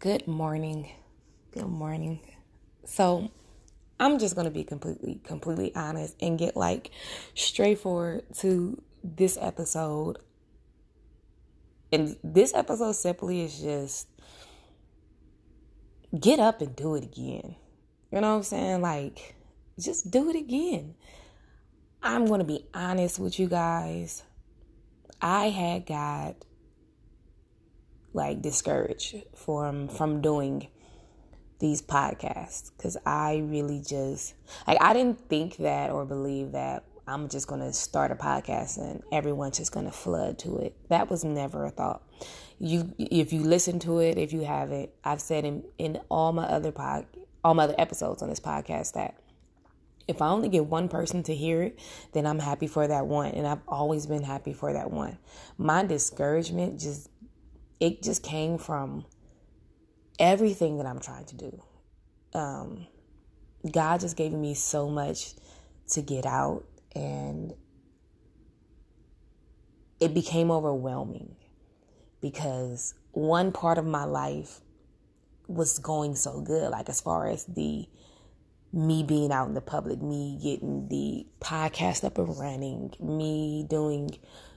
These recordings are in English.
Good morning. Good morning. So, I'm just going to be completely completely honest and get like straightforward to this episode. And this episode simply is just get up and do it again. You know what I'm saying? Like just do it again. I'm going to be honest with you guys. I had got like discouraged from from doing these podcasts because I really just like I didn't think that or believe that I'm just to start a podcast and everyone's just to flood to it. That was never a thought. You if you listen to it, if you haven't, I've said in in all my other pod all my other episodes on this podcast that if I only get one person to hear it, then I'm happy for that one and I've always been happy for that one. My discouragement just it just came from everything that I'm trying to do. Um, God just gave me so much to get out, and it became overwhelming because one part of my life was going so good, like as far as the me being out in the public, me getting the podcast up and running, me doing,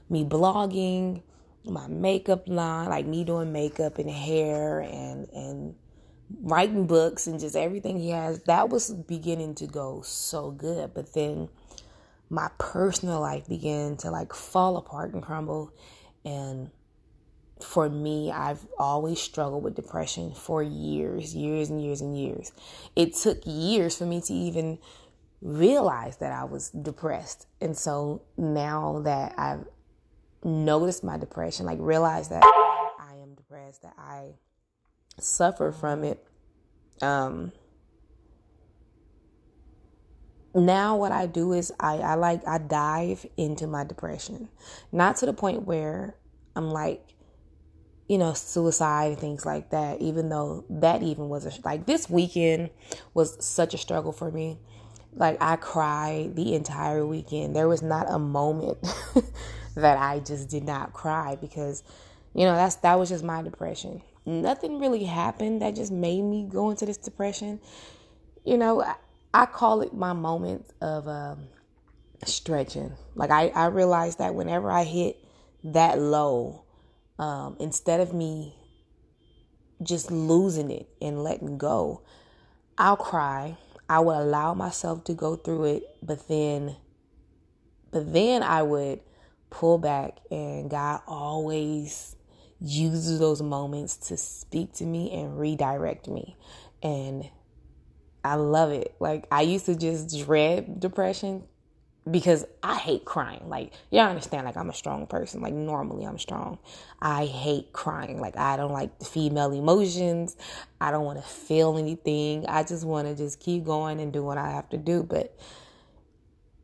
me blogging, my makeup line, like me doing makeup and hair and and writing books and just everything he has, that was beginning to go so good. But then my personal life began to like fall apart and crumble. And for me, I've always struggled with depression for years, years and years and years. It took years for me to even realize that I was depressed. And so now that I've notice my depression, like realize that I am depressed, that I suffer from it. Um, now what I do is I, I like I dive into my depression. Not to the point where I'm like, you know, suicide and things like that, even though that even was a like this weekend was such a struggle for me. Like I cried the entire weekend. There was not a moment that I just did not cry because, you know, that's that was just my depression. Nothing really happened that just made me go into this depression. You know, I, I call it my moment of um, stretching. Like I, I realized that whenever I hit that low, um, instead of me just losing it and letting go, I'll cry. I would allow myself to go through it, but then, but then I would pull back and God always uses those moments to speak to me and redirect me. And I love it. Like I used to just dread depression because I hate crying. Like y'all understand like I'm a strong person. Like normally I'm strong. I hate crying. Like I don't like the female emotions. I don't want to feel anything. I just want to just keep going and do what I have to do, but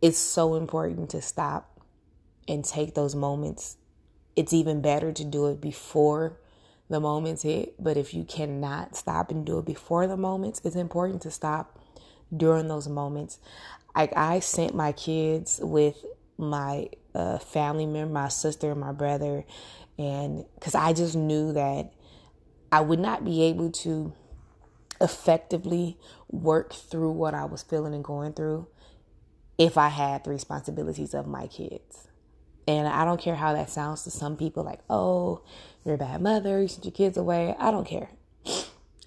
it's so important to stop and take those moments. It's even better to do it before the moments hit. But if you cannot stop and do it before the moments, it's important to stop during those moments. Like I sent my kids with my uh, family member, my sister, my brother, and because I just knew that I would not be able to effectively work through what I was feeling and going through if I had the responsibilities of my kids. And I don't care how that sounds to some people like, oh, you're a bad mother, you sent your kids away. I don't care.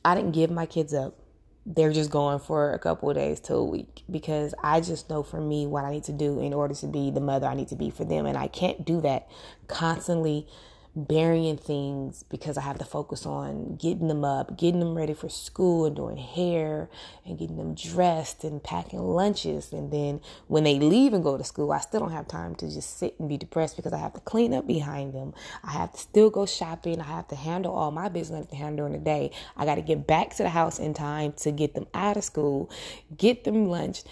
I didn't give my kids up. They're just going for a couple of days to a week because I just know for me what I need to do in order to be the mother I need to be for them. And I can't do that constantly burying things because I have to focus on getting them up, getting them ready for school and doing hair and getting them dressed and packing lunches. And then when they leave and go to school, I still don't have time to just sit and be depressed because I have to clean up behind them. I have to still go shopping. I have to handle all my business to handle during the day. I got to get back to the house in time to get them out of school, get them lunch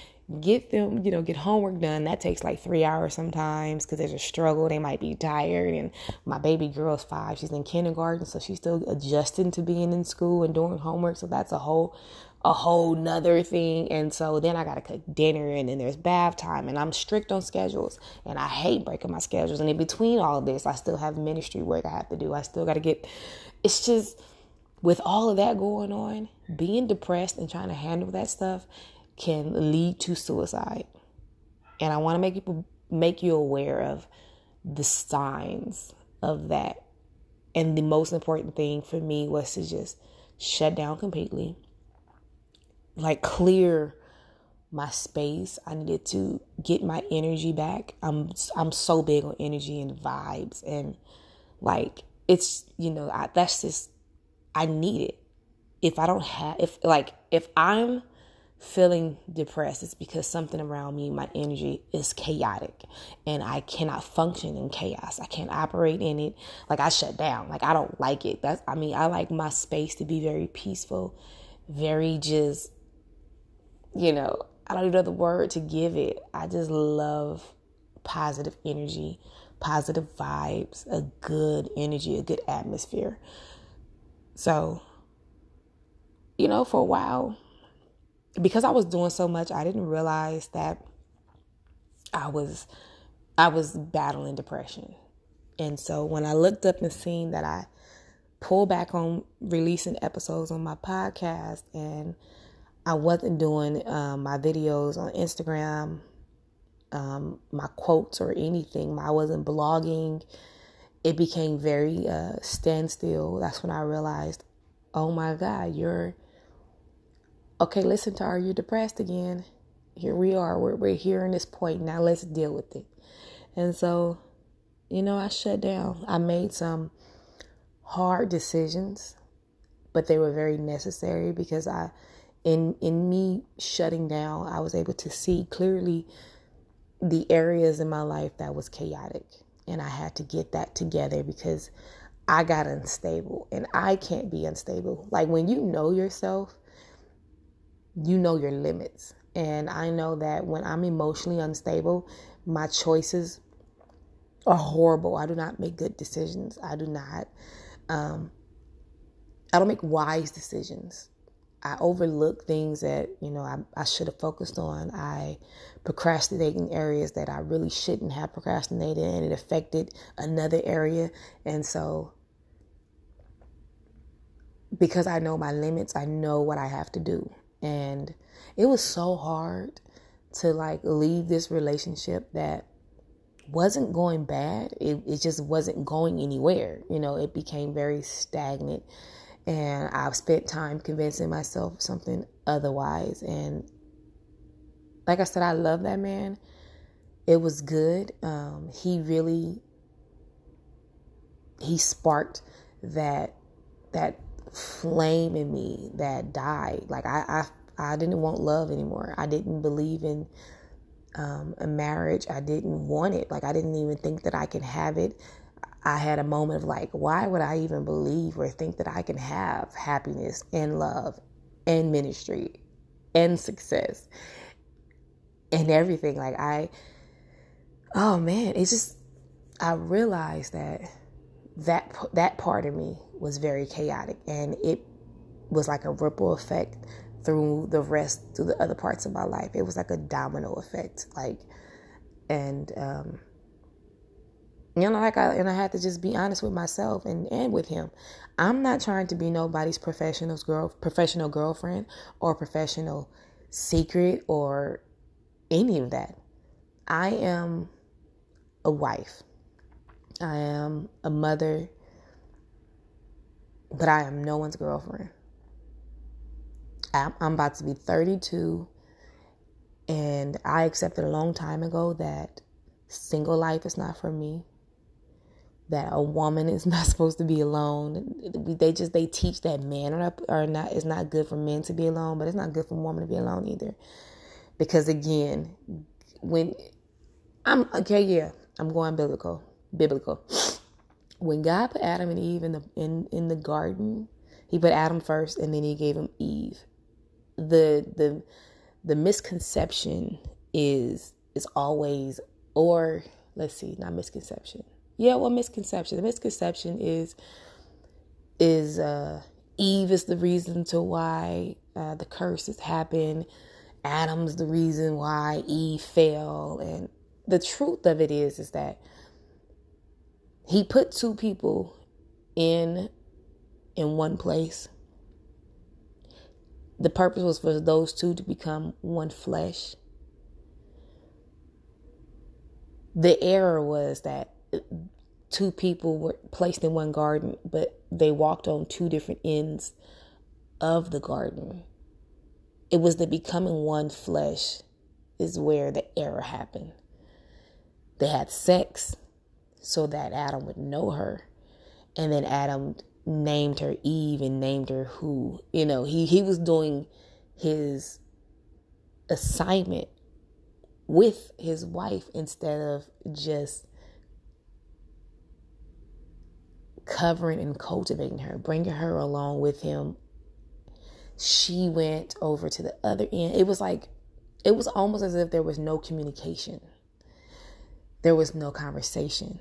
get them, you know, get homework done. That takes like three hours sometimes because there's a struggle. They might be tired. And my baby girl's five. She's in kindergarten, so she's still adjusting to being in school and doing homework. So that's a whole a whole nother thing. And so then I gotta cook dinner and then there's bath time and I'm strict on schedules and I hate breaking my schedules. And in between all this, I still have ministry work I have to do. I still gotta get it's just with all of that going on, being depressed and trying to handle that stuff can lead to suicide. And I want to make people make you aware of the signs of that. And the most important thing for me was to just shut down completely, like clear my space. I needed to get my energy back. I'm I'm so big on energy and vibes and like it's you know I, that's just I need it. If I don't have if like if I'm feeling depressed, it's because something around me, my energy is chaotic and I cannot function in chaos. I can't operate in it. Like I shut down. Like I don't like it. That's I mean, I like my space to be very peaceful, very just you know, I don't even know the word to give it. I just love positive energy, positive vibes, a good energy, a good atmosphere. So, you know, for a while, because I was doing so much, I didn't realize that I was I was battling depression. And so when I looked up and seen that I pulled back on releasing episodes on my podcast and I wasn't doing um, my videos on Instagram, um, my quotes or anything. I wasn't blogging. It became very uh, standstill. That's when I realized, oh my God, you're okay. Listen to are you depressed again? Here we are. We're we're here in this point now. Let's deal with it. And so, you know, I shut down. I made some hard decisions, but they were very necessary because I in in me shutting down, I was able to see clearly the areas in my life that was chaotic and I had to get that together because I got unstable and I can't be unstable. Like when you know yourself, you know your limits. And I know that when I'm emotionally unstable, my choices are horrible. I do not make good decisions. I do not um I don't make wise decisions. I overlook things that you know I, I should have focused on. I procrastinate in areas that I really shouldn't have procrastinated, and it affected another area. And so, because I know my limits, I know what I have to do. And it was so hard to like leave this relationship that wasn't going bad. It it just wasn't going anywhere. You know, it became very stagnant and I've spent time convincing myself something otherwise. And like I said, I love that man. It was good. Um, he really he sparked that that flame in me that died. Like I I, I didn't want love anymore. I didn't believe in um, a marriage. I didn't want it. Like I didn't even think that I could have it. I had a moment of like, why would I even believe or think that I can have happiness and love and ministry and success and everything? Like, I, oh man, it's just, I realized that that that part of me was very chaotic and it was like a ripple effect through the rest through the other parts of my life it was like a domino effect like and um you know, like I and I had to just be honest with myself and and with him. I'm not trying to be nobody's professional girl, professional girlfriend or professional secret or any of that. I am a wife. I am a mother, but I am no one's girlfriend. I'm, about to be 32, and I accepted a long time ago that single life is not for me that a woman is not supposed to be alone. They just they teach that men are not, are not it's not good for men to be alone, but it's not good for a woman to be alone either. Because again, when I'm okay, yeah, I'm going biblical, biblical. When God put Adam and Eve in the in in the garden, He put Adam first, and then He gave him Eve. The the the misconception is is always, or let's see, not misconception yeah, well, misconception. The misconception is is uh, Eve is the reason to why uh, the curses happen. Adam's the reason why Eve fell, and the truth of it is is that he put two people in in one place. The purpose was for those two to become one flesh. The error was that two people were placed in one garden, but they walked on two different ends of the garden. It was the becoming one flesh is where the error happened. They had sex so that Adam would know her. And then Adam named her Eve and named her who. You know, he, he was doing his assignment with his wife instead of just covering and cultivating her, bringing her along with him. She went over to the other end. It was like, it was almost as if there was no communication, there was no conversation.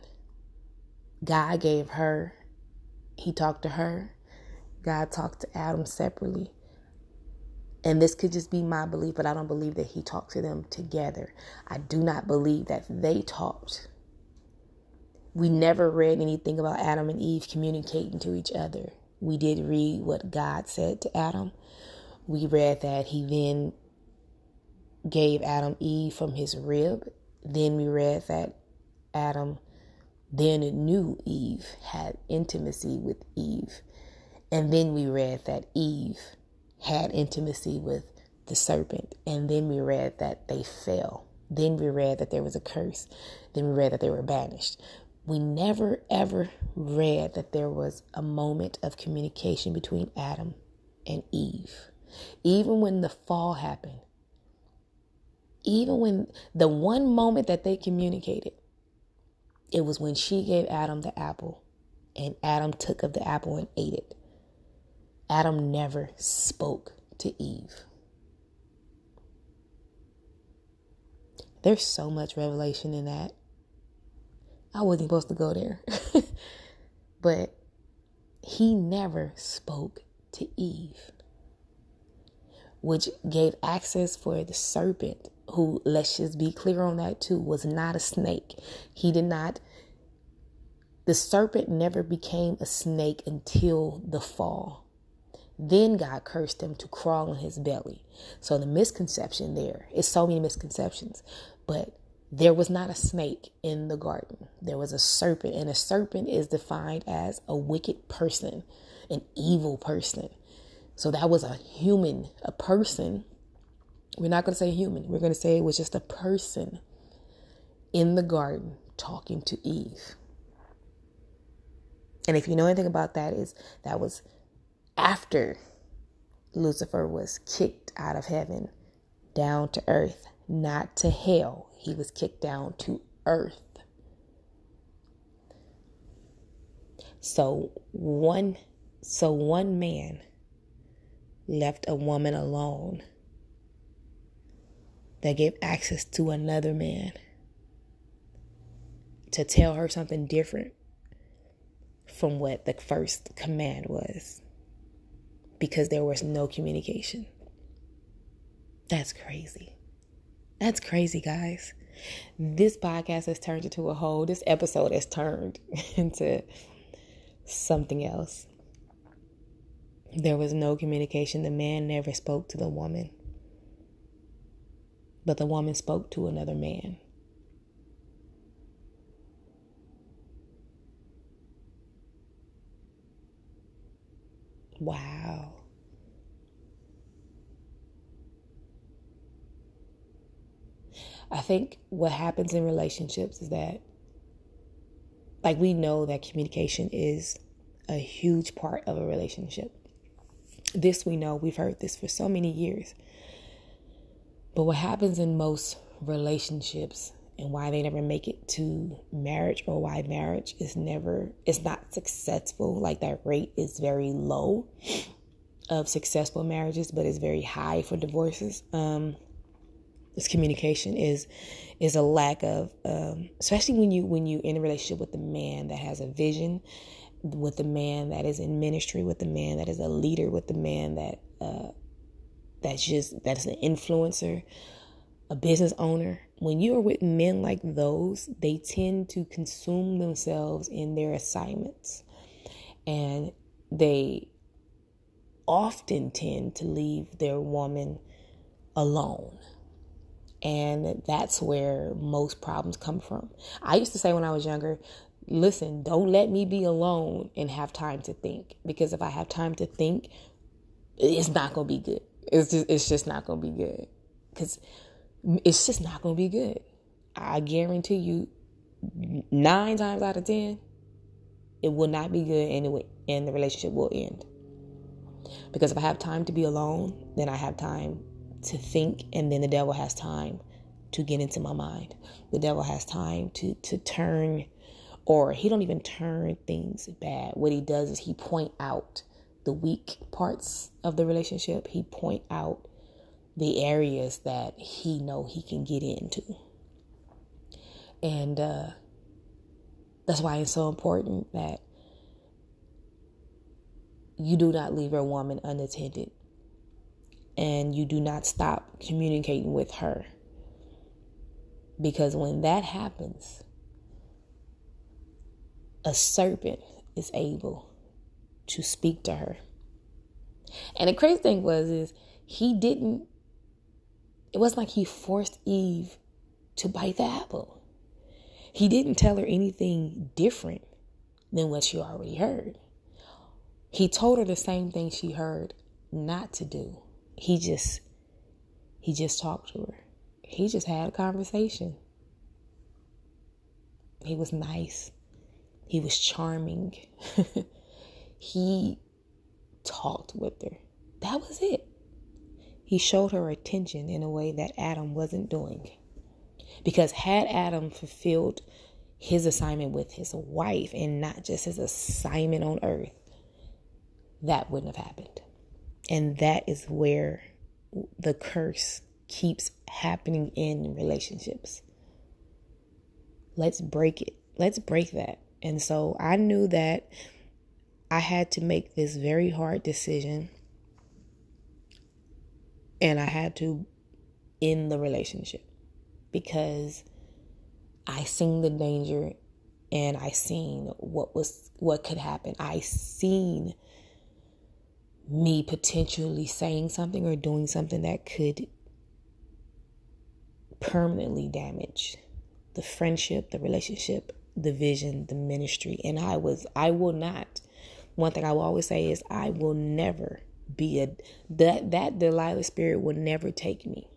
God gave her, He talked to her. God talked to Adam separately. And this could just be my belief, but I don't believe that he talked to them together. I do not believe that they talked we never read anything about Adam and Eve communicating to each other. We did read what God said to Adam. We read that he then gave Adam Eve from his rib. Then we read that Adam then knew Eve, had intimacy with Eve. And then we read that Eve had intimacy with the serpent. And then we read that they fell. Then we read that there was a curse. Then we read that they were banished we never ever read that there was a moment of communication between Adam and Eve. Even when the fall happened, even when the one moment that they communicated, it was when she gave Adam the apple and Adam took of the apple and ate it. Adam never spoke to Eve. There's so much revelation in that. I wasn't supposed to go there. but he never spoke to Eve, which gave access for the serpent, who, let's just be clear on that too, was not a snake. He did not, the serpent never became a snake until the fall. Then God cursed him to crawl on his belly. So the misconception there is so many misconceptions. But there was not a snake in the garden. There was a serpent, and a serpent is defined as a wicked person, an evil person. So that was a human, a person. We're not going to say human, we're going to say it was just a person in the garden talking to Eve. And if you know anything about that, is that was after Lucifer was kicked out of heaven down to earth, not to hell he was kicked down to earth. So one so one man left a woman alone that gave access to another man to tell her something different from what the first command was because there was no communication. That's crazy. That's crazy, guys. This podcast has turned into a whole, this episode has turned into something else. There was no communication. The man never spoke to the woman, but the woman spoke to another man. Wow. I think what happens in relationships is that, like, we know that communication is a huge part of a relationship. This we know, we've heard this for so many years. But what happens in most relationships and why they never make it to marriage or why marriage is never is not successful like that rate is very low of successful marriages but it's very high for divorces um this communication is is a lack of um, especially when you when you in a relationship with a man that has a vision with a man that is in ministry with a man that is a leader with a man that uh, that's just that's an influencer a business owner when you are with men like those they tend to consume themselves in their assignments and they often tend to leave their woman alone. And that's where most problems come from. I used to say when I was younger, listen, don't let me be alone and have time to think. Because if I have time to think, it's not gonna be good. It's just it's just not gonna be good. Cause it's just not gonna be good. I guarantee you nine times out of ten, it will not be good and it and the relationship will end. Because if I have time to be alone, then I have time to think and then the devil has time to get into my mind. The devil has time to to turn or he don't even turn things bad. What he does is he point out the weak parts of the relationship. He point out the areas that he know he can get into. And uh, that's why it's so important that you do not leave your woman unattended and you do not stop communicating with her. Because when that happens, a serpent is able to speak to her. And the crazy thing was is he didn't it wasn't like he forced Eve to bite the apple. He didn't tell her anything different than what she already heard. He told her the same thing she heard not to do. He just he just talked to her. He just had a conversation. He was nice. He was charming. he talked with her. That was it. He showed her attention in a way that Adam wasn't doing. Because had Adam fulfilled his assignment with his wife and not just his assignment on earth, that wouldn't have happened. And that is where the curse keeps happening in relationships. Let's break it. Let's break that. And so I knew that I had to make this very hard decision. And I had to end the relationship because I seen the danger and I seen what was what could happen. I seen me potentially saying something or doing something that could permanently damage the friendship, the relationship, the vision, the ministry. And I was, I will not. One thing I will always say is, I will never be a that that Delilah spirit will never take me.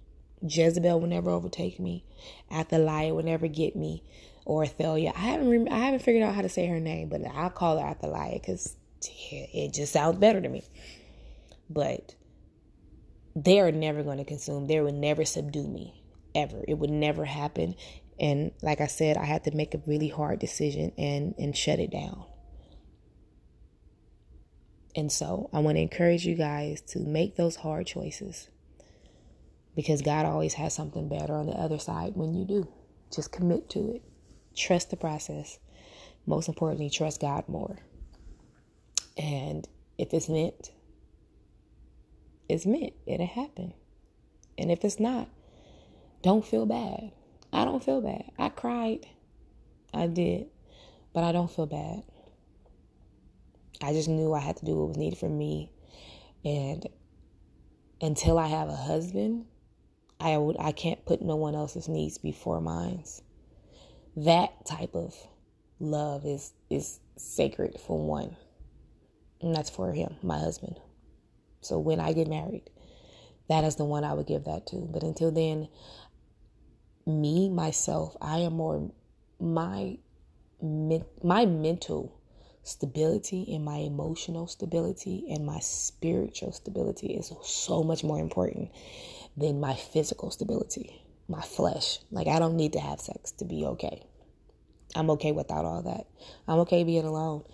Jezebel will never overtake me. Athaliah will never get me, or Athaliah. I haven't rem- I haven't figured out how to say her name, but I'll call her Athaliah because it just sounds better to me but they are never going to consume. They would never subdue me ever. It would never happen. And like I said, I had to make a really hard decision and and shut it down. And so I want to encourage you guys to make those hard choices because God always has something better on the other side when you do. Just commit to it. Trust the process. Most importantly, trust God more. And if it's meant, it's meant. It'll happen. And if it's not, don't feel bad. I don't feel bad. I cried. I did. But I don't feel bad. I just knew I had to do what was needed for me. And until I have a husband, I would I can't put no one else's needs before mine. That type of love is is sacred for one. And that's for him, my husband. So when I get married, that is the one I would give that to. But until then, me myself, I am more my my mental stability and my emotional stability and my spiritual stability is so much more important than my physical stability, my flesh. Like I don't need to have sex to be okay. I'm okay without all that. I'm okay being alone.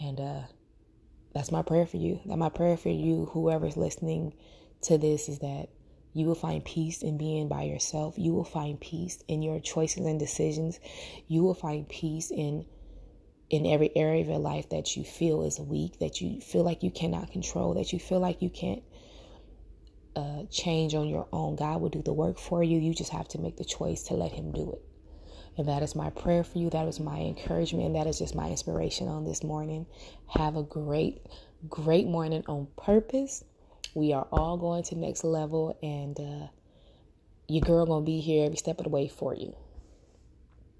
And uh that's my prayer for you. That my prayer for you, whoever's listening to this, is that you will find peace in being by yourself. You will find peace in your choices and decisions. You will find peace in in every area of your life that you feel is weak, that you feel like you cannot control, that you feel like you can't uh, change on your own. God will do the work for you. You just have to make the choice to let Him do it. And that is my prayer for you. That is my encouragement. And that is just my inspiration on this morning. Have a great, great morning on purpose. We are all going to next level, and uh, your girl gonna be here every step of the way for you.